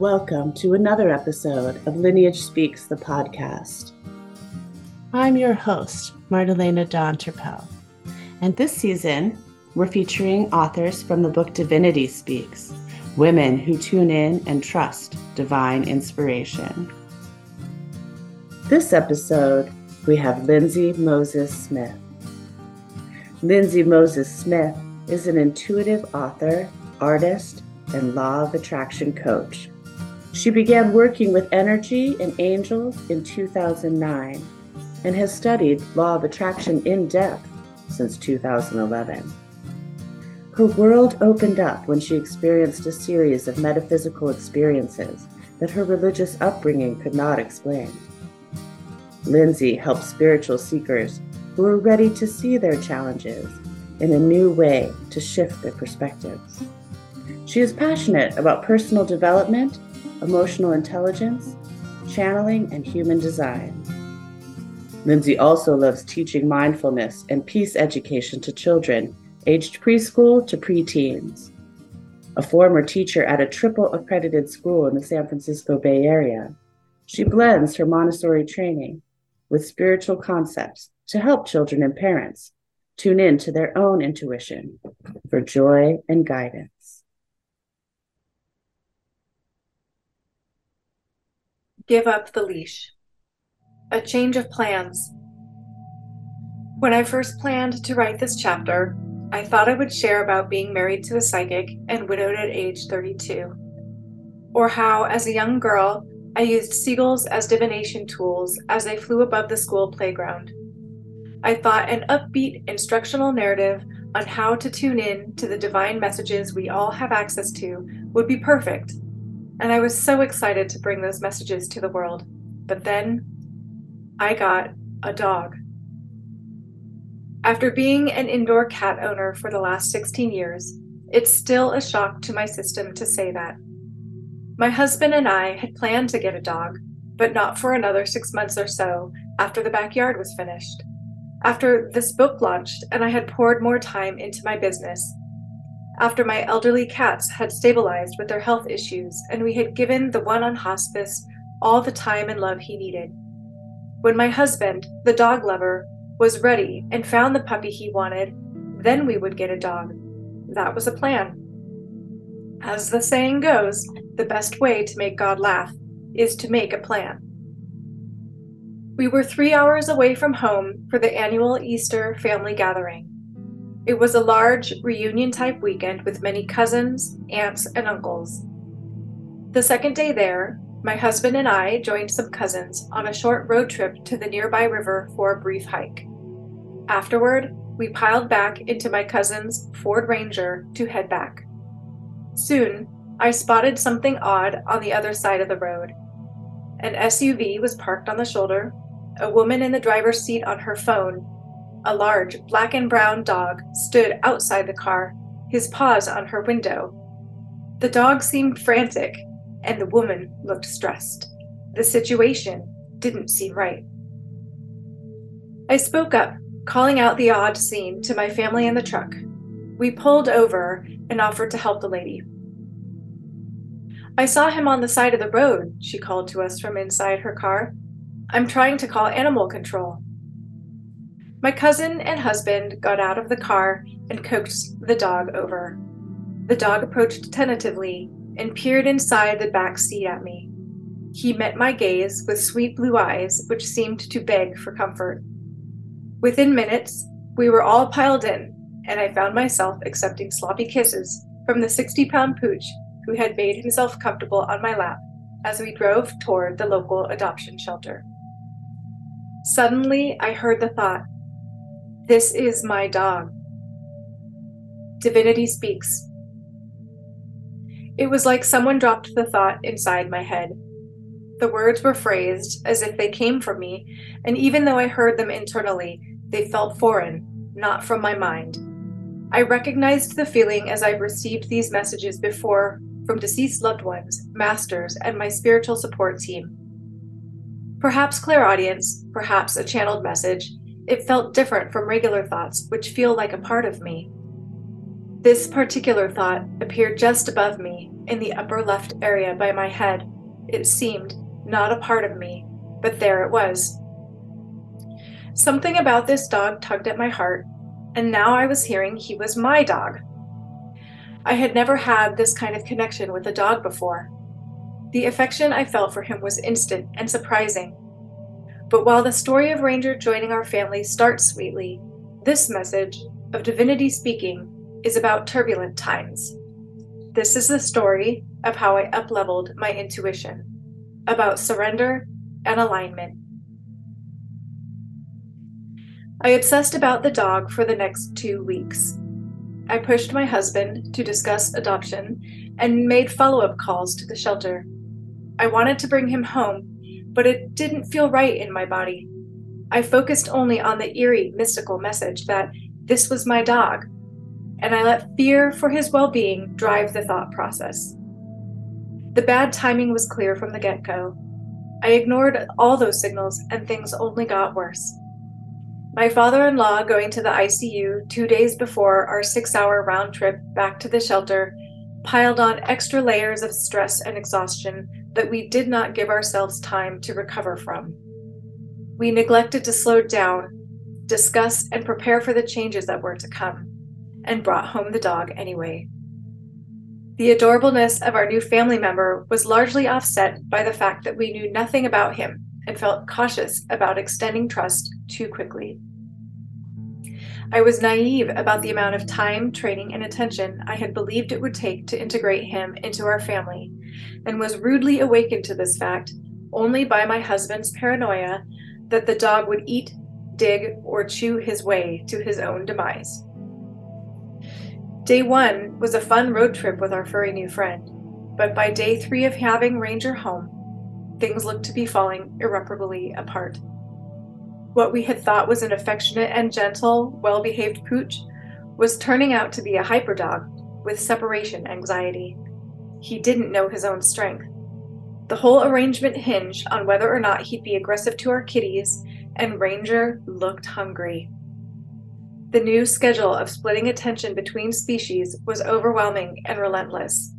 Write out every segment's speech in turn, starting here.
Welcome to another episode of Lineage Speaks, the podcast. I'm your host, Martelena Donterpel, and this season we're featuring authors from the book Divinity Speaks Women Who Tune In and Trust Divine Inspiration. This episode, we have Linsey Moses Smith. Linsey Moses Smith is an intuitive author, artist, and law of attraction coach. She began working with energy and angels in 2009 and has studied law of attraction in depth since 2011. Her world opened up when she experienced a series of metaphysical experiences that her religious upbringing could not explain. Linsey helps spiritual seekers who are ready to see their challenges in a new way to shift their perspectives. She is passionate about personal development, emotional intelligence, channeling, and human design. Linsey also loves teaching mindfulness and peace education to children aged preschool to preteens. A former teacher at a triple accredited school in the San Francisco Bay Area, she blends her Montessori training with spiritual concepts to help children and parents tune in to their own intuition for joy and guidance. Give up the leash. A change of plans. When I first planned to write this chapter, I thought I would share about being married to a psychic and widowed at age 32. Or how, as a young girl, I used seagulls as divination tools as they flew above the school playground. I thought an upbeat instructional narrative on how to tune in to the divine messages we all have access to would be perfect, and I was so excited to bring those messages to the world. But then I got a dog. After being an indoor cat owner for the last 16 years, it's still a shock to my system to say that. My husband and I had planned to get a dog, but not for another six months or so after the backyard was finished. After this book launched and I had poured more time into my business. After my elderly cats had stabilized with their health issues and we had given the one on hospice all the time and love he needed. When my husband, the dog lover, was ready and found the puppy he wanted, then we would get a dog. That was a plan. As the saying goes, the best way to make God laugh is to make a plan. We were three hours away from home for the annual Easter family gathering. It was a large reunion type weekend with many cousins, aunts, and uncles. The second day there, my husband and I joined some cousins on a short road trip to the nearby river for a brief hike. Afterward, we piled back into my cousin's Ford Ranger to head back. Soon, I spotted something odd on the other side of the road. An SUV was parked on the shoulder, a woman in the driver's seat on her phone. A large black and brown dog stood outside the car, his paws on her window. The dog seemed frantic, and the woman looked stressed. The situation didn't seem right. I spoke up, calling out the odd scene to my family in the truck. We pulled over and offered to help the lady. I saw him on the side of the road, she called to us from inside her car. I'm trying to call animal control. My cousin and husband got out of the car and coaxed the dog over. The dog approached tentatively and peered inside the back seat at me. He met my gaze with sweet blue eyes, which seemed to beg for comfort. Within minutes, we were all piled in, and I found myself accepting sloppy kisses from the 60 pound pooch who had made himself comfortable on my lap as we drove toward the local adoption shelter. Suddenly, I heard the thought This is my dog. Divinity speaks. It was like someone dropped the thought inside my head. The words were phrased as if they came from me, and even though I heard them internally, they felt foreign, not from my mind. I recognized the feeling as I've received these messages before from deceased loved ones, masters, and my spiritual support team. Perhaps clairaudience, perhaps a channeled message, it felt different from regular thoughts, which feel like a part of me. This particular thought appeared just above me in the upper left area by my head. It seemed not a part of me, but there it was. Something about this dog tugged at my heart, and now I was hearing he was my dog. I had never had this kind of connection with a dog before. The affection I felt for him was instant and surprising. But while the story of Ranger joining our family starts sweetly, this message, of divinity speaking, is about turbulent times. This is the story of how I upleveled my intuition, about surrender and alignment. I obsessed about the dog for the next two weeks. I pushed my husband to discuss adoption and made follow up calls to the shelter. I wanted to bring him home, but it didn't feel right in my body. I focused only on the eerie, mystical message that this was my dog, and I let fear for his well being drive the thought process. The bad timing was clear from the get go. I ignored all those signals, and things only got worse. My father in law going to the ICU two days before our six hour round trip back to the shelter piled on extra layers of stress and exhaustion that we did not give ourselves time to recover from. We neglected to slow down, discuss, and prepare for the changes that were to come, and brought home the dog anyway. The adorableness of our new family member was largely offset by the fact that we knew nothing about him and felt cautious about extending trust too quickly. I was naive about the amount of time, training, and attention I had believed it would take to integrate him into our family, and was rudely awakened to this fact only by my husband's paranoia that the dog would eat, dig, or chew his way to his own demise. Day one was a fun road trip with our furry new friend, but by day three of having Ranger home, things looked to be falling irreparably apart. What we had thought was an affectionate and gentle, well behaved pooch was turning out to be a hyper dog with separation anxiety. He didn't know his own strength. The whole arrangement hinged on whether or not he'd be aggressive to our kitties, and Ranger looked hungry. The new schedule of splitting attention between species was overwhelming and relentless.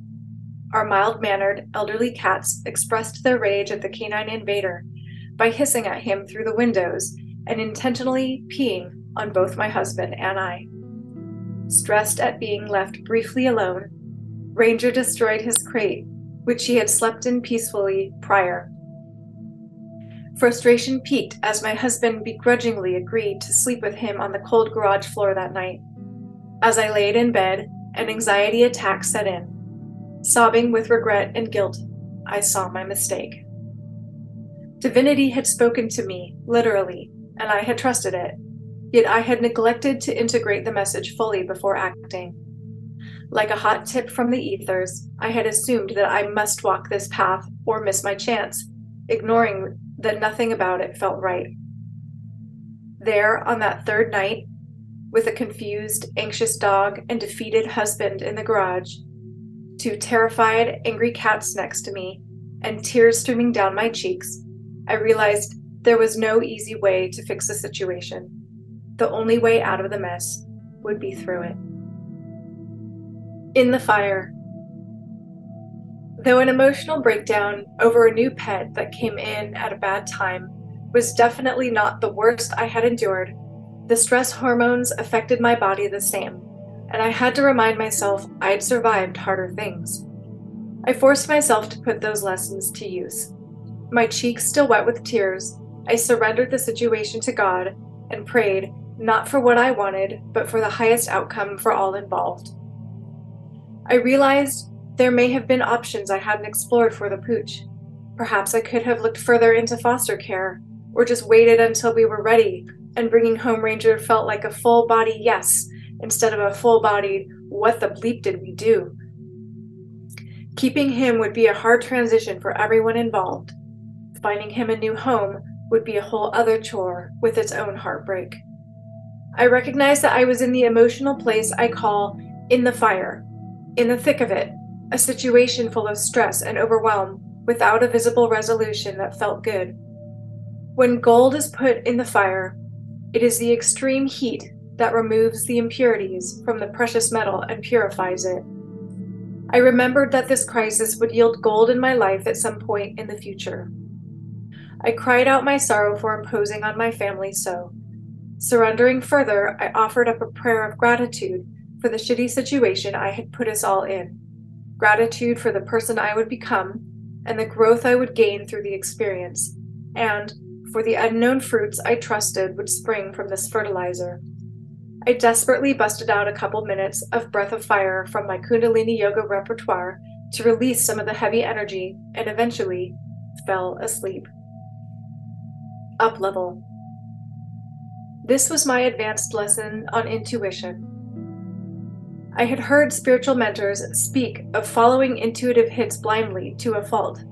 Our mild mannered, elderly cats expressed their rage at the canine invader by hissing at him through the windows and intentionally peeing on both my husband and I. Stressed at being left briefly alone, Ranger destroyed his crate, which he had slept in peacefully prior. Frustration peaked as my husband begrudgingly agreed to sleep with him on the cold garage floor that night. As I laid in bed, an anxiety attack set in. Sobbing with regret and guilt, I saw my mistake. Divinity had spoken to me, literally, and I had trusted it, yet I had neglected to integrate the message fully before acting. Like a hot tip from the ethers, I had assumed that I must walk this path or miss my chance, ignoring that nothing about it felt right. There, on that third night, with a confused, anxious dog and defeated husband in the garage, two terrified, angry cats next to me, and tears streaming down my cheeks, I realized there was no easy way to fix the situation. The only way out of the mess would be through it. In the fire. Though an emotional breakdown over a new pet that came in at a bad time was definitely not the worst I had endured, the stress hormones affected my body the same and I had to remind myself I'd survived harder things. I forced myself to put those lessons to use. My cheeks still wet with tears, I surrendered the situation to God and prayed not for what I wanted, but for the highest outcome for all involved. I realized there may have been options I hadn't explored for the pooch. Perhaps I could have looked further into foster care, or just waited until we were ready and bringing home Ranger felt like a full body yes instead of a full bodied, what the bleep did we do? Keeping him would be a hard transition for everyone involved. Finding him a new home would be a whole other chore with its own heartbreak. I recognized that I was in the emotional place I call in the fire, in the thick of it, a situation full of stress and overwhelm without a visible resolution that felt good. When gold is put in the fire, it is the extreme heat that removes the impurities from the precious metal and purifies it. I remembered that this crisis would yield gold in my life at some point in the future. I cried out my sorrow for imposing on my family so. Surrendering further, I offered up a prayer of gratitude for the shitty situation I had put us all in, gratitude for the person I would become and the growth I would gain through the experience, and for the unknown fruits I trusted would spring from this fertilizer. I desperately busted out a couple minutes of breath of fire from my Kundalini yoga repertoire to release some of the heavy energy and eventually fell asleep. Up level. This was my advanced lesson on intuition. I had heard spiritual mentors speak of following intuitive hits blindly to a fault,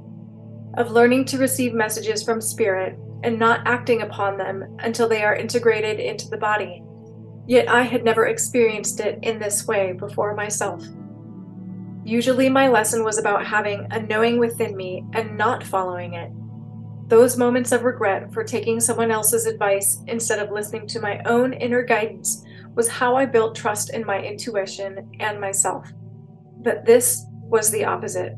of learning to receive messages from spirit and not acting upon them until they are integrated into the body Yet I had never experienced it in this way before myself. Usually, my lesson was about having a knowing within me and not following it. Those moments of regret for taking someone else's advice instead of listening to my own inner guidance was how I built trust in my intuition and myself. But this was the opposite.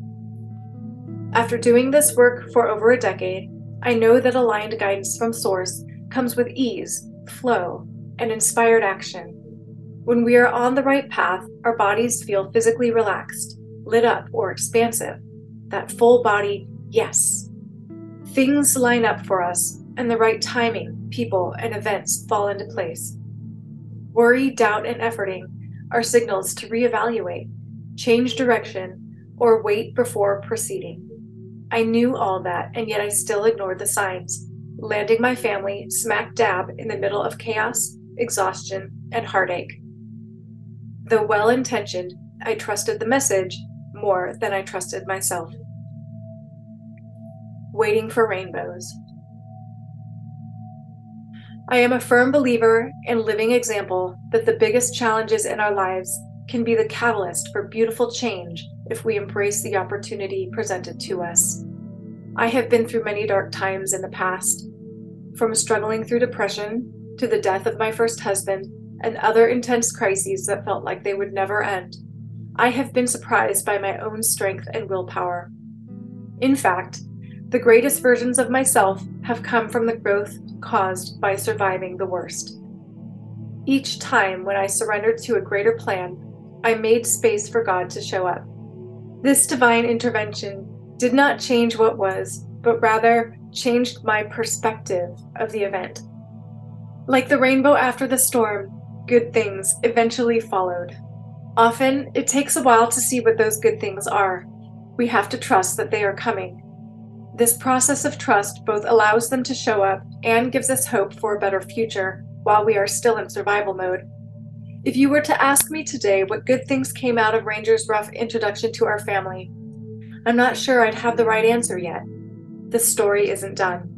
After doing this work for over a decade, I know that aligned guidance from Source comes with ease, flow, and inspired action. When we are on the right path, our bodies feel physically relaxed, lit up, or expansive. That full body, yes. Things line up for us, and the right timing, people, and events fall into place. Worry, doubt, and efforting are signals to reevaluate, change direction, or wait before proceeding. I knew all that, and yet I still ignored the signs, landing my family smack dab in the middle of chaos exhaustion, and heartache. Though well intentioned, I trusted the message more than I trusted myself. Waiting for rainbows. I am a firm believer and living example that the biggest challenges in our lives can be the catalyst for beautiful change if we embrace the opportunity presented to us. I have been through many dark times in the past, from struggling through depression to the death of my first husband and other intense crises that felt like they would never end, I have been surprised by my own strength and willpower. In fact, the greatest versions of myself have come from the growth caused by surviving the worst. Each time when I surrendered to a greater plan, I made space for God to show up. This divine intervention did not change what was, but rather changed my perspective of the event. Like the rainbow after the storm, good things eventually followed. Often, it takes a while to see what those good things are. We have to trust that they are coming. This process of trust both allows them to show up and gives us hope for a better future while we are still in survival mode. If you were to ask me today what good things came out of Ranger's rough introduction to our family, I'm not sure I'd have the right answer yet. The story isn't done.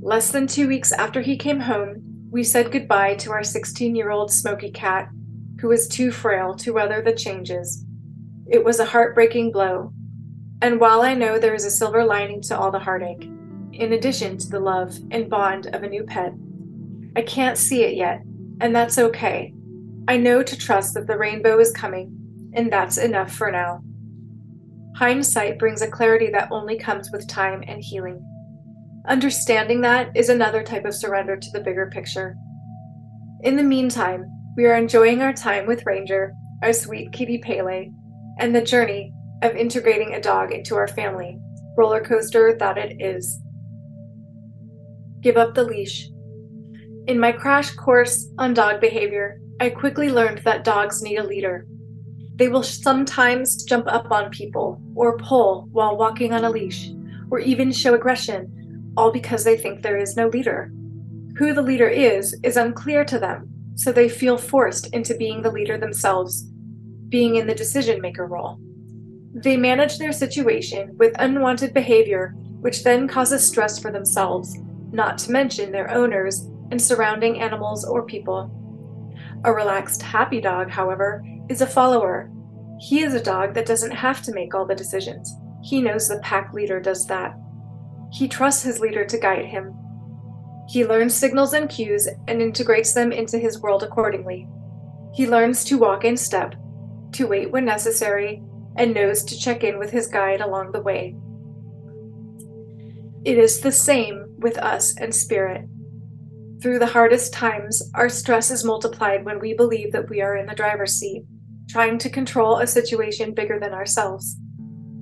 Less than two weeks after he came home, we said goodbye to our 16 year old Smoky cat, who was too frail to weather the changes. It was a heartbreaking blow. And while I know there is a silver lining to all the heartache, in addition to the love and bond of a new pet, I can't see it yet, and that's okay. I know to trust that the rainbow is coming, and that's enough for now. Hindsight brings a clarity that only comes with time and healing. Understanding that is another type of surrender to the bigger picture. In the meantime, we are enjoying our time with Ranger, our sweet kitty Pele, and the journey of integrating a dog into our family, roller coaster that it is. Give up the leash. In my crash course on dog behavior, I quickly learned that dogs need a leader. They will sometimes jump up on people or pull while walking on a leash, or even show aggression all because they think there is no leader. Who the leader is is unclear to them, so they feel forced into being the leader themselves, being in the decision maker role. They manage their situation with unwanted behavior, which then causes stress for themselves, not to mention their owners and surrounding animals or people. A relaxed, happy dog, however, is a follower. He is a dog that doesn't have to make all the decisions. He knows the pack leader does that. He trusts his leader to guide him. He learns signals and cues and integrates them into his world accordingly. He learns to walk in step, to wait when necessary, and knows to check in with his guide along the way. It is the same with us and spirit. Through the hardest times, our stress is multiplied when we believe that we are in the driver's seat, trying to control a situation bigger than ourselves.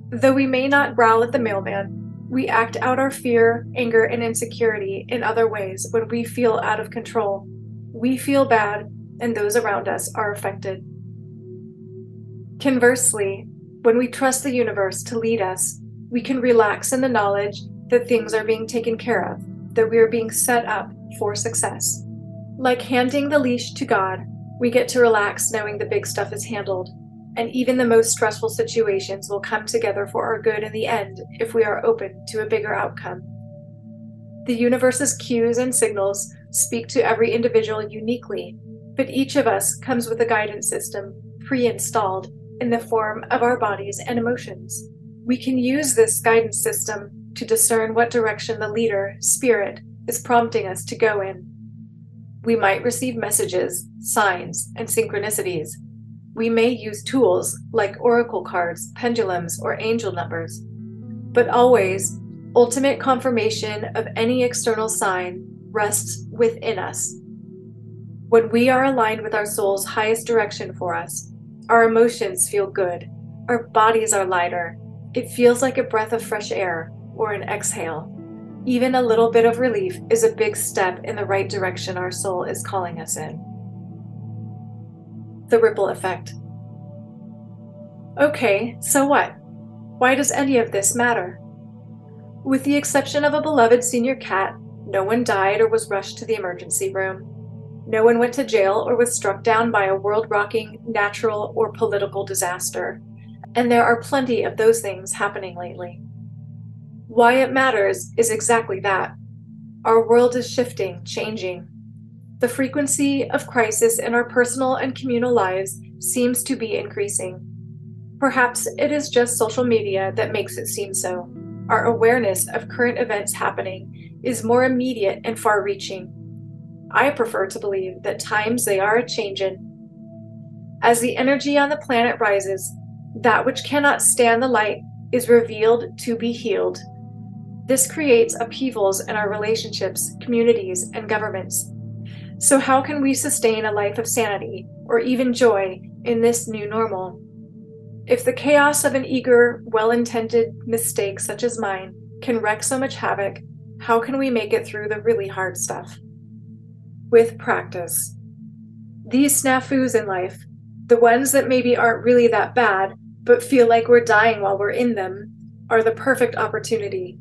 Though we may not growl at the mailman, we act out our fear, anger, and insecurity in other ways when we feel out of control. We feel bad, and those around us are affected. Conversely, when we trust the universe to lead us, we can relax in the knowledge that things are being taken care of, that we are being set up for success. Like handing the leash to God, we get to relax knowing the big stuff is handled, and even the most stressful situations will come together for our good in the end if we are open to a bigger outcome. The universe's cues and signals speak to every individual uniquely, but each of us comes with a guidance system pre installed in the form of our bodies and emotions. We can use this guidance system to discern what direction the leader, spirit, is prompting us to go in. We might receive messages, signs, and synchronicities. We may use tools like oracle cards, pendulums, or angel numbers. But always, ultimate confirmation of any external sign rests within us. When we are aligned with our soul's highest direction for us, our emotions feel good. Our bodies are lighter. It feels like a breath of fresh air or an exhale. Even a little bit of relief is a big step in the right direction our soul is calling us in. The ripple effect. Okay, so what? Why does any of this matter? With the exception of a beloved senior cat, no one died or was rushed to the emergency room. No one went to jail or was struck down by a world rocking natural or political disaster. And there are plenty of those things happening lately. Why it matters is exactly that. Our world is shifting, changing. The frequency of crisis in our personal and communal lives seems to be increasing. Perhaps it is just social media that makes it seem so. Our awareness of current events happening is more immediate and far reaching. I prefer to believe that times they are a changin'. As the energy on the planet rises, that which cannot stand the light is revealed to be healed. This creates upheavals in our relationships, communities, and governments. So, how can we sustain a life of sanity or even joy in this new normal? If the chaos of an eager, well intended mistake such as mine can wreak so much havoc, how can we make it through the really hard stuff? With practice. These snafus in life, the ones that maybe aren't really that bad, but feel like we're dying while we're in them, are the perfect opportunity.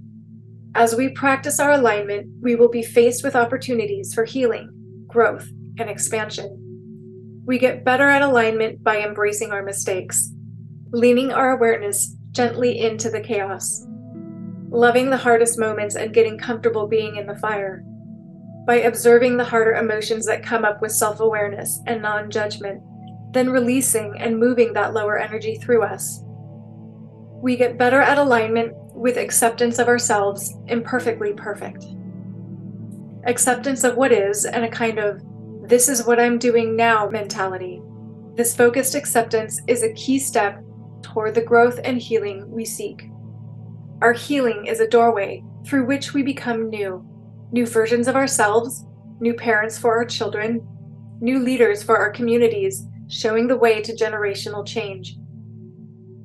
As we practice our alignment, we will be faced with opportunities for healing, growth, and expansion. We get better at alignment by embracing our mistakes, leaning our awareness gently into the chaos, loving the hardest moments and getting comfortable being in the fire by observing the harder emotions that come up with self awareness and non judgment, then releasing and moving that lower energy through us. We get better at alignment with acceptance of ourselves imperfectly perfect. Acceptance of what is and a kind of this is what I'm doing now mentality. This focused acceptance is a key step toward the growth and healing we seek. Our healing is a doorway through which we become new new versions of ourselves, new parents for our children, new leaders for our communities, showing the way to generational change.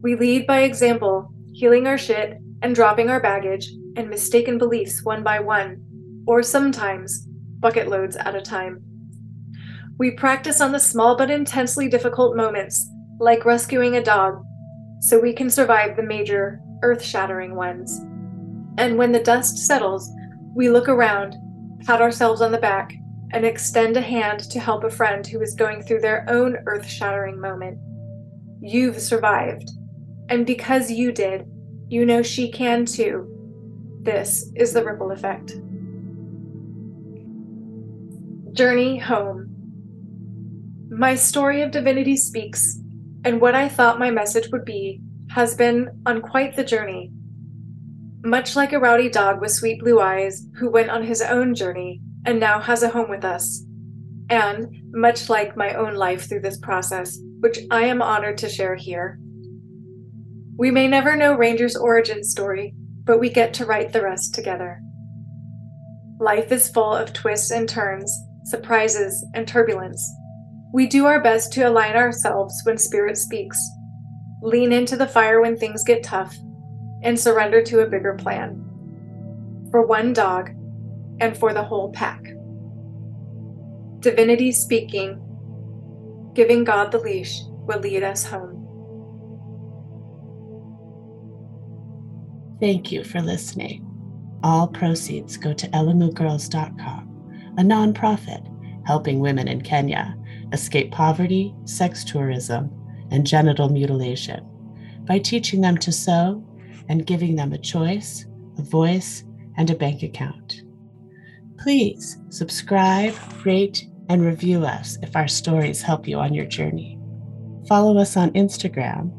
We lead by example, healing our shit and dropping our baggage and mistaken beliefs one by one, or sometimes bucket loads at a time. We practice on the small but intensely difficult moments, like rescuing a dog, so we can survive the major, earth shattering ones. And when the dust settles, we look around, pat ourselves on the back, and extend a hand to help a friend who is going through their own earth shattering moment. You've survived. And because you did, you know she can too. This is the ripple effect. Journey Home. My story of Divinity Speaks, and what I thought my message would be, has been on quite the journey much like a rowdy dog with sweet blue eyes who went on his own journey and now has a home with us. And much like my own life through this process, which I am honored to share here. We may never know Ranger's origin story, but we get to write the rest together. Life is full of twists and turns, surprises and turbulence. We do our best to align ourselves when Spirit speaks, lean into the fire when things get tough, and surrender to a bigger plan. For one dog and for the whole pack. Divinity speaking, giving God the leash will lead us home. Thank you for listening. All proceeds go to elamugirls.com, a nonprofit helping women in Kenya escape poverty, sex tourism, and genital mutilation by teaching them to sew and giving them a choice, a voice, and a bank account. Please subscribe, rate, and review us if our stories help you on your journey. Follow us on Instagram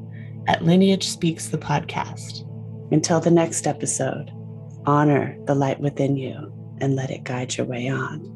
at Lineage Speaks the Podcast. Until the next episode, honor the light within you and let it guide your way on.